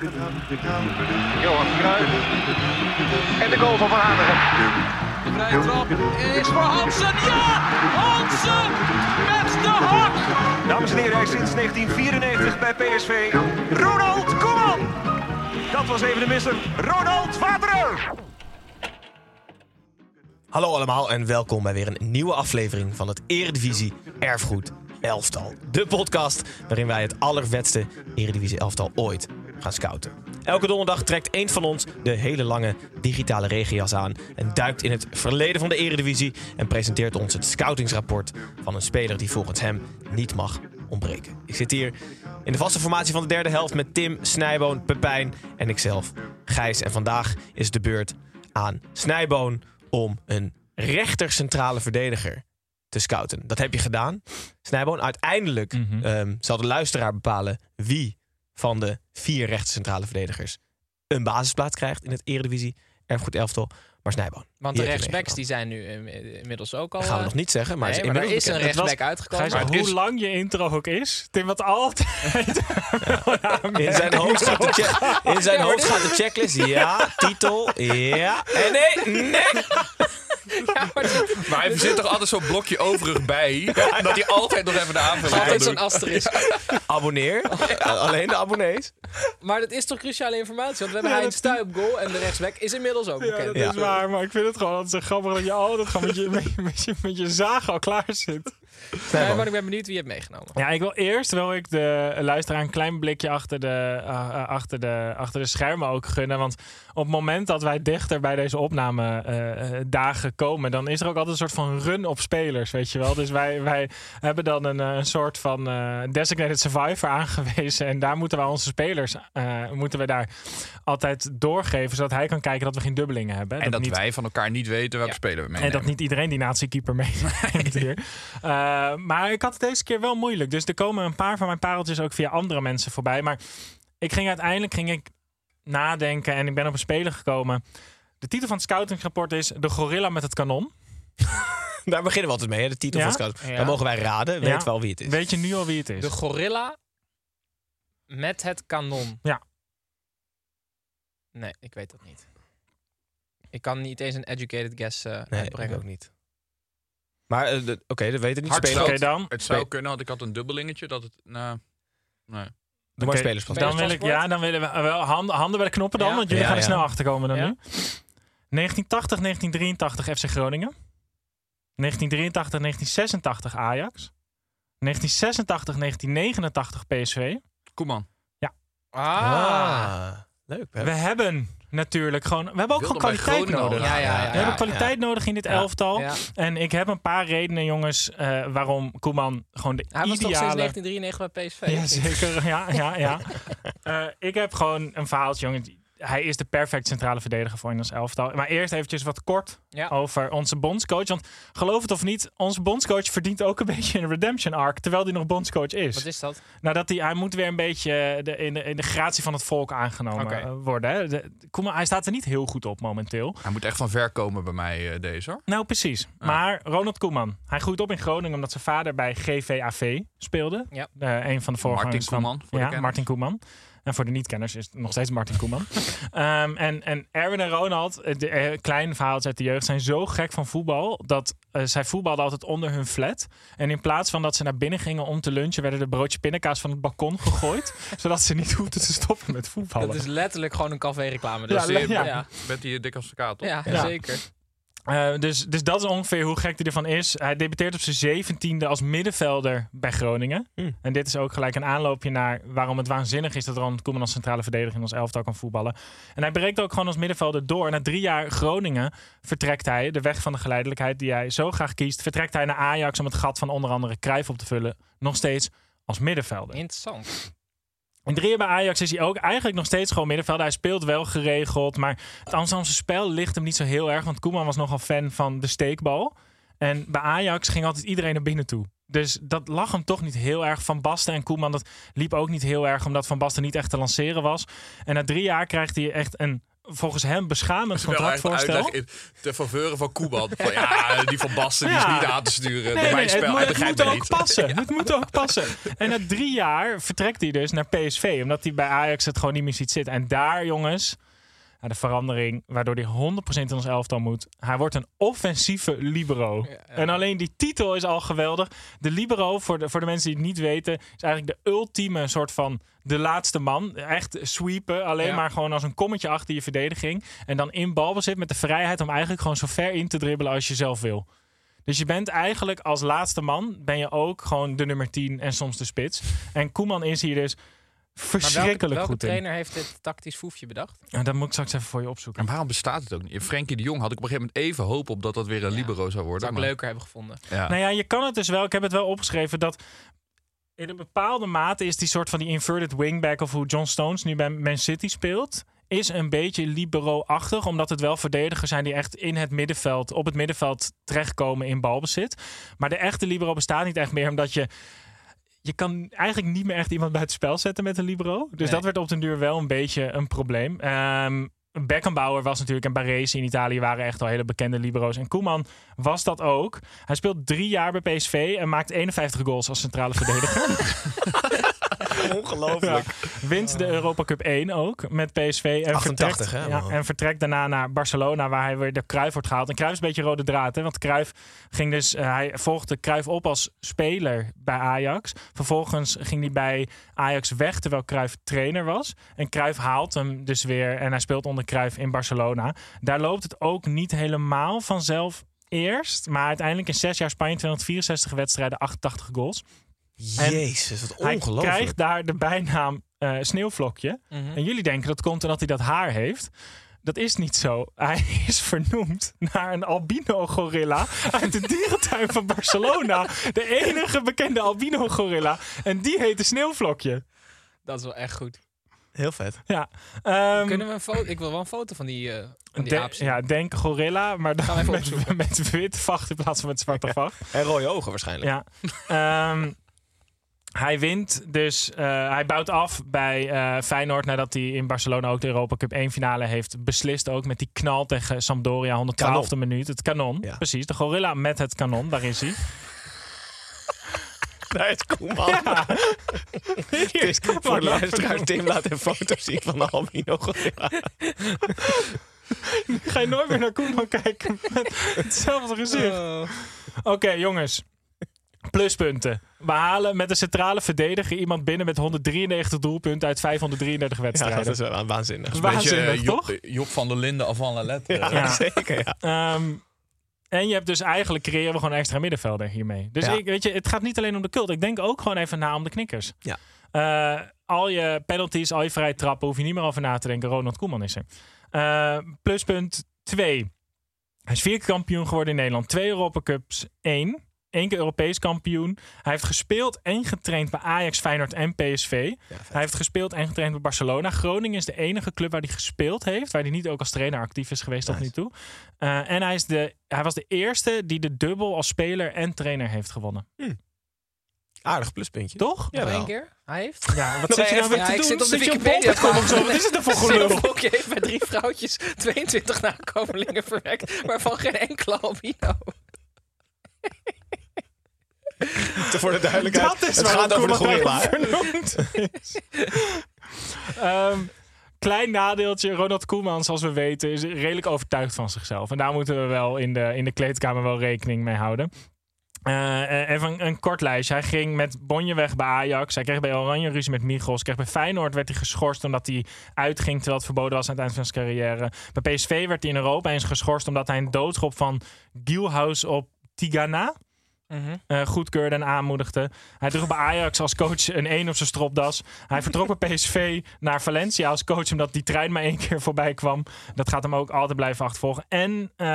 Johan Cruijff. En de goal van Van Hanegem. De vrije trap is voor Hansen. Ja! Hansen met de hak! Dames en heren, hij is sinds 1994 bij PSV. Ronald Koeman. Dat was even de misser. Ronald Waterer. Hallo allemaal en welkom bij weer een nieuwe aflevering van het Eredivisie Erfgoed Elftal. De podcast waarin wij het allervetste Eredivisie Elftal ooit gaan scouten. Elke donderdag trekt één van ons de hele lange digitale regenjas aan en duikt in het verleden van de Eredivisie en presenteert ons het scoutingsrapport van een speler die volgens hem niet mag ontbreken. Ik zit hier in de vaste formatie van de derde helft met Tim, Snijboon, Pepijn en ikzelf, Gijs. En vandaag is de beurt aan Snijboon om een rechter centrale verdediger te scouten. Dat heb je gedaan, Snijboon. Uiteindelijk ehm, zal de luisteraar bepalen wie van de vier rechter centrale verdedigers een basisplaats krijgt in het Eredivisie Erfgoed Elftal. Maar Snijboon. Want de rechtsbacks die zijn nu in- inmiddels ook al... Dat gaan we eh, nog niet zeggen, maar, nee, is maar er is een rechtsback uitgekomen. Gijs, Maar hoe is- lang je intro ook is, Tim wat altijd. In zijn hoofd gaat de, check- in zijn Ja, maar hoofd dit- gaat de checklist. Ja, titel. Ja. En nee, nee. Maar hij zit toch altijd zo'n blokje overig bij. Dat hij altijd nog even de aanvulling Altijd zo'n asterisk. Abonneer. Alleen de abonnees. Maar dat is toch cruciale informatie? Want we hebben Heinz Stuy op goal en de rechtsback is inmiddels ook Ja, bekend. dat Ja. is waar, maar ik vind het gewoon altijd zo grappig dat je altijd gewoon met je, met, je- met je, met je zaag al klaar zit. Nee, maar ik ben benieuwd wie je hebt meegenomen. Ja, ik wil eerst wil ik de luisteraar een klein blikje achter de, uh, uh, achter de, achter de schermen ook gunnen. Want op het moment dat wij dichter bij deze opname eh, eh, dagen komen, dan is er ook altijd een soort van run op spelers, weet je wel. Dus wij, wij hebben dan een, eh, een soort van eh, designated survivor aangewezen. En daar moeten wij onze spelers eh, moeten we daar altijd doorgeven, zodat hij kan kijken dat we geen dubbelingen hebben. En dat niet, wij van elkaar niet weten welke Ja. speler we en meenemen. dat niet iedereen die natiekeeper meeneemt hier. Eh, maar ik had het deze keer wel moeilijk. Dus er komen een paar van mijn pareltjes ook via andere mensen voorbij. Maar ik ging uiteindelijk ging ik nadenken en ik ben op een speler gekomen. De titel van het scoutingsrapport is De Gorilla met het Kanon. Daar beginnen we altijd mee, hè, de titel Ja? van het scout. Ja. Dan mogen wij raden. Weet Ja. wel wie het is. Weet je nu al wie het is? De gorilla met het kanon. Ja. Nee, ik weet dat niet. Ik kan niet eens een educated guess eh nee, uitbrengen. ook niet. Maar eh, oké, dat weten niet spelen. dan. Het zou kunnen, want ik had een dubbelingetje dat het... Nou, nee. Doe maar. Dan wil ik, ja, dan willen we eh, wel handen, handen bij de knoppen dan, Ja. want jullie Ja, gaan er ja. snel achter komen dan Ja. nu. 1980, 1983 FC Groningen. 1983, 1986 Ajax. 1986, 1989 PSV. Koeman. Ah. Ah, leuk. hè? We hebben natuurlijk gewoon, we hebben ook Wilde gewoon kwaliteit nodig. Ja, ja, ja, We ja. hebben kwaliteit nodig in dit Ja. elftal. Ja. En ik heb een paar redenen, jongens, eh, waarom Koeman gewoon de Hij was toch sinds ideale... 1993 bij PSV? Ja, zeker. Ja, ja, ja. Eh, ik heb gewoon een verhaaltje, jongens. Hij is de perfect centrale verdediger voor in ons elftal. Maar eerst eventjes wat kort Ja. over onze bondscoach. Want geloof het of niet, onze bondscoach verdient ook een beetje een redemption arc. Terwijl hij nog bondscoach is. Wat is dat? Nou, dat hij, hij moet weer een beetje de, in, de, in de gratie van het volk aangenomen eh, worden. Hè. De, Koeman, hij staat er niet heel goed op momenteel. Hij moet echt van ver komen bij mij, eh, deze hoor. Nou, precies. Maar Ronald Koeman, hij groeit op in Groningen omdat zijn vader bij GVAV speelde. Ja. Eh, een van de voorgangers Martin Koeman, van ja. Martin Koeman. En voor de niet-kenners is het nog steeds Martin Koeman. Ehm, en, en Erwin en Ronald, eh, de eh, kleine verhaaltjes uit de jeugd, zijn zo gek van voetbal dat eh, zij voetbalden altijd onder hun flat. En in plaats van dat ze naar binnen gingen om te lunchen, werden de broodje pindakaas van het balkon gegooid. zodat ze niet hoefden te stoppen met voetballen. Dat is letterlijk gewoon een café-reclame. Dus. Ja, Ja. Met die dik als de kaart, toch? Ja, Ja. zeker. Eh, dus, dus dat is ongeveer hoe gek hij ervan is. Hij debuteert op zijn zeventiende als middenvelder bij Groningen. Hmm. En dit is ook gelijk een aanloopje naar waarom het waanzinnig is dat Ronald Koeman als centrale verdediger in ons elftal kan voetballen. En hij breekt ook gewoon als middenvelder door. Na drie jaar Groningen vertrekt hij, de weg van de geleidelijkheid die hij zo graag kiest, vertrekt hij naar Ajax om het gat van onder andere Cruijff op te vullen. Nog steeds als middenvelder. Interessant. In drie jaar bij Ajax is hij ook eigenlijk nog steeds gewoon middenvelder. Hij speelt wel geregeld, maar het Amsterdamse spel ligt hem niet zo heel erg. Want Koeman was nogal fan van de steekbal. En bij Ajax ging altijd iedereen naar binnen toe. Dus dat lag hem toch niet heel erg. Van Basten en Koeman, dat liep ook niet heel erg... omdat Van Basten niet echt te lanceren was. En na drie jaar krijgt hij echt een, volgens hem, beschamend contractvoorstel. uitleg in ter faveur van Koeman. Van, ja, die van Basten die is niet aan te sturen. Nee, nee, spel, het, moet- het moet ook niet. passen. Het moet ook passen. En na drie jaar vertrekt hij dus naar PSV. Omdat hij bij Ajax het gewoon niet meer ziet zitten. En daar, jongens, ja, de verandering waardoor hij 100% in ons elftal moet. Hij wordt een offensieve libero. En alleen die titel is al geweldig. De libero, voor de, voor de mensen die het niet weten, is eigenlijk de ultieme soort van de laatste man. Echt sweepen, alleen Ja. maar gewoon als een kommetje achter je verdediging. En dan in balbezit met de vrijheid om eigenlijk gewoon zo ver in te dribbelen als je zelf wil. Dus je bent eigenlijk als laatste man, ben je ook gewoon de nummer 10 en soms de spits. En Koeman is hier dus Welke, verschrikkelijk welke goed in. trainer heeft dit tactisch foefje bedacht? Ja, dat moet ik straks even voor je opzoeken. En waarom bestaat het ook niet? Frenkie de Jong had ik op een gegeven moment even hoop op dat dat weer een libero zou worden. Zou ik maar- leuker hebben gevonden. Ja. Nou ja, je kan het dus wel. Ik heb het wel opgeschreven dat in een bepaalde mate is die soort van die inverted wingback of hoe John Stones nu bij Man City speelt. Is een beetje libero-achtig, omdat het wel verdedigers zijn die echt in het middenveld, op het middenveld terechtkomen in balbezit. Maar de echte libero bestaat niet echt meer, omdat je je kan eigenlijk niet meer echt iemand bij het spel zetten met een libero. Dus Nee. dat werd op den duur wel een beetje een probleem. Ehm Beckenbauer was natuurlijk en Baresi in Italië waren echt al hele bekende libero's. En Koeman was dat ook. Hij speelt drie jaar bij PSV en maakt 51 goals als centrale verdediger. Ongelooflijk. Wint de Europa Cup 1 ook met PSV. En 88, vertrekt, hè? ja, en vertrekt daarna naar Barcelona, waar hij weer de Cruijff wordt gehaald. En Cruijff is een beetje rode draad, hè? want Cruijff ging dus, eh, hij volgde Cruijff op als speler bij Ajax. Vervolgens ging hij bij Ajax weg, terwijl Cruijff trainer was. En Cruijff haalt hem dus weer en hij speelt onder Cruijff in Barcelona. Daar loopt het ook niet helemaal vanzelf eerst, maar uiteindelijk in zes jaar Spanje 264 wedstrijden, 88 goals. Jezus, wat Hij ongelooflijk. krijgt daar de bijnaam eh, Sneeuwvlokje. En jullie denken dat komt omdat hij dat haar heeft. Dat is niet zo. Hij is vernoemd naar een albino-gorilla uit de dierentuin van Barcelona. De enige bekende albino-gorilla. En die heet de Sneeuwvlokje. Dat is wel echt goed. Heel vet. Ja. Ehm, Kunnen we een foto? Ik wil wel een foto van die, eh van die de- aap zien. ja, denk gorilla, maar Gaan we dan even met, met wit vacht in plaats van met zwarte vacht. En rode ogen waarschijnlijk. Ja. Ehm, hij wint dus, eh, hij bouwt af bij eh, Feyenoord nadat hij in Barcelona ook de Europa Cup 1 finale heeft beslist. Ook met die knal tegen Sampdoria, 112e minuut. Het kanon, Ja. precies. De gorilla met het kanon, daar is hij. Daar is Koeman. Het is voor de luisteraar, Tim laat een foto zien van de albino gorilla. Ga je nooit meer naar Koeman kijken met hetzelfde gezicht. Oh. Oké, jongens. Pluspunten. We halen met een centrale verdediger iemand binnen met 193 doelpunten uit 533 Ja, wedstrijden. dat is wel waanzinnig. Beetje, waanzinnig, eh, Job, toch? eh, Job van der Linden of van la. Ja, Ja. zeker. Ja. Ehm, en je hebt dus eigenlijk creëren we gewoon een extra middenvelder hiermee. Dus Ja. ik, weet je, het gaat niet alleen om de cult. Ik denk ook gewoon even na om de knikkers. Ja. Eh, al je penalties, al je vrije trappen, hoef je niet meer over na te denken. Ronald Koeman is er. Eh, pluspunt 2. Hij is vier keer kampioen geworden in Nederland. Twee Europa Cups, één. Eén keer Europees kampioen. Hij heeft gespeeld en getraind bij Ajax, Feyenoord en PSV. hij heeft gespeeld en getraind bij Barcelona. Groningen is de enige club waar hij gespeeld heeft. Waar hij niet ook als trainer actief is geweest tot nu toe. Eh, en hij, is de, hij was de eerste die de dubbel als speler en trainer heeft gewonnen. Aardig pluspuntje. Toch? Jawel. één keer? Hij heeft? Ja, wat zit je nou weer Ja, te ik doen? zit op de Wikipedia of zo? Wat is het er voor gelul? Sneeuwvlokje heeft bij drie vrouwtjes 22 nakomelingen verwekt, waarvan geen enkele albino. Voor de duidelijkheid. Dat is het gaat over de gorilla. vernoemd is. Ehm, klein nadeeltje. Ronald Koeman, zoals we weten, is redelijk overtuigd van zichzelf. En daar moeten we wel in de, in de kleedkamer wel rekening mee houden. Eh, even een, een kort lijstje. Hij ging met Bonje weg bij Ajax. Hij kreeg bij Oranje ruzie met Michels. Kreeg bij Feyenoord werd hij geschorst omdat hij uitging terwijl het verboden was aan het eind van zijn carrière. Bij PSV werd hij in Europa eens geschorst omdat hij een doodschop van Gielhaus op Tigana eh, goedkeurde en aanmoedigde. Hij droeg bij Ajax als coach een 1 op zijn stropdas. Hij vertrok bij PSV naar Valencia als coach omdat die trein maar één keer voorbij kwam. Dat gaat hem ook altijd blijven achtervolgen. En eh,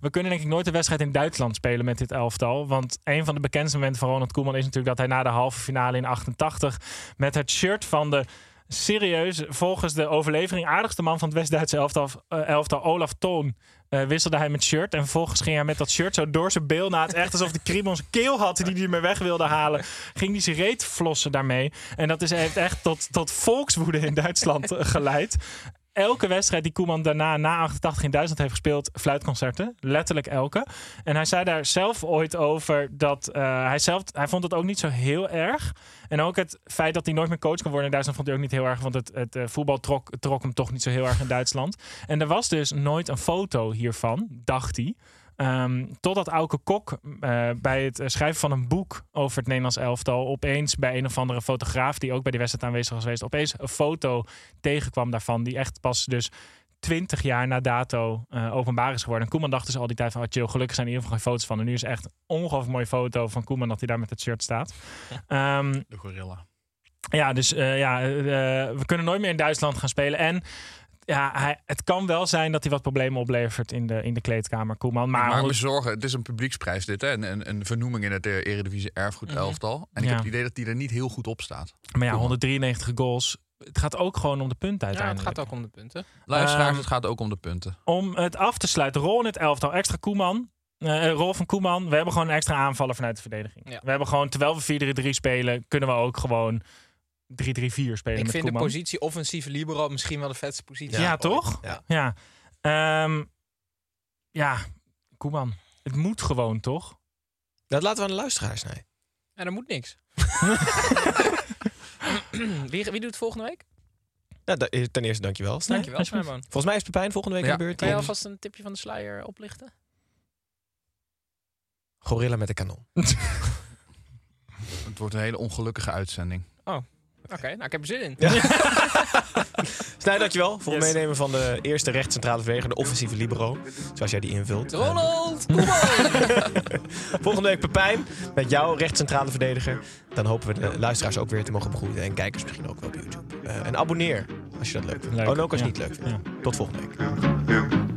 we kunnen denk ik nooit een wedstrijd in Duitsland spelen met dit elftal. Want een van de bekendste momenten van Ronald Koeman is natuurlijk dat hij na de halve finale in 88 met het shirt van de serieus, volgens de overlevering, aardigste man van het West-Duitse elftal, eh, elftal, Olaf Toon, eh, wisselde hij met shirt. En vervolgens ging hij met dat shirt zo door zijn beelnaad. Echt alsof de kriebel zijn keel had die hij ermee weg wilde halen. Ging hij zijn reet flossen daarmee. En dat is, heeft echt tot, tot volkswoede in Duitsland eh, geleid. Elke wedstrijd die Koeman daarna, na 88 in Duitsland heeft gespeeld, fluitconcerten. Letterlijk elke. En hij zei daar zelf ooit over dat eh, hij zelf, hij vond het ook niet zo heel erg. En ook het feit dat hij nooit meer coach kan worden in Duitsland vond hij ook niet heel erg. Want het, het eh, voetbal trok, trok hem toch niet zo heel erg in Duitsland. En er was dus nooit een foto hiervan, dacht hij. Ehm, totdat Auke Kok eh, bij het schrijven van een boek over het Nederlands elftal opeens bij een of andere fotograaf die ook bij die wedstrijd aanwezig was geweest, opeens een foto tegenkwam daarvan die echt pas dus 20 jaar na dato eh, openbaar is geworden. En Koeman dacht dus al die tijd van, oh, chill, gelukkig zijn er in ieder geval geen foto's van. En nu is echt een ongelooflijk mooie foto van Koeman dat hij daar met het shirt staat. Ehm, De gorilla. ja, dus eh, ja, we kunnen nooit meer in Duitsland gaan spelen. En ja, hij, het kan wel zijn dat hij wat problemen oplevert in de, in de kleedkamer, Koeman. Maar, Maar, we zorgen, het is een publieksprijs dit, hè? Een, een, een vernoeming in het eh, Eredivisie erfgoed elftal. En ik Ja. heb het idee dat die er niet heel goed op staat. maar ja, Koeman. 193 goals. Het gaat ook gewoon om de punten Ja, het uiteindelijk. gaat ook om de punten. Luisteraars, Ehm, het gaat ook om de punten. Om het af te sluiten, rol in het elftal, extra Koeman. eh, rol van Koeman. We hebben gewoon een extra aanvaller vanuit de verdediging. Ja. We hebben gewoon, terwijl we 4-3-3 spelen, kunnen we ook gewoon 3-3-4 spelen Ik met vind de positie offensieve libero misschien wel de vetste positie. Ja, toch? Ja. Ja. Ehm, ja, Koeman. Het moet gewoon, toch? Dat laten we aan de luisteraars nee. En er moet niks. wie, wie doet het volgende week? Nou, da- ten eerste dankjewel. Dankjewel, alsjeblieft. Snijman. Volgens mij is Pepijn volgende week Ja. aan de beurt. Kan je alvast een tipje van de sluier oplichten? Gorilla met de kanon. Het wordt een hele ongelukkige uitzending. Oké, nou ik heb er zin in. Snij, dankjewel voor het Yes. meenemen van de eerste rechtscentrale verdediger, de offensieve libero. Zoals jij die invult. Ronald, kom op! Volgende week Pepijn met jouw rechtscentrale verdediger. Dan hopen we de luisteraars ook weer te mogen begroeten. En kijkers misschien ook wel op YouTube. Eh, en abonneer als je dat leuk vindt. Leuk. Oh, en ook als je Ja. het niet leuk vindt. Ja. Tot volgende week.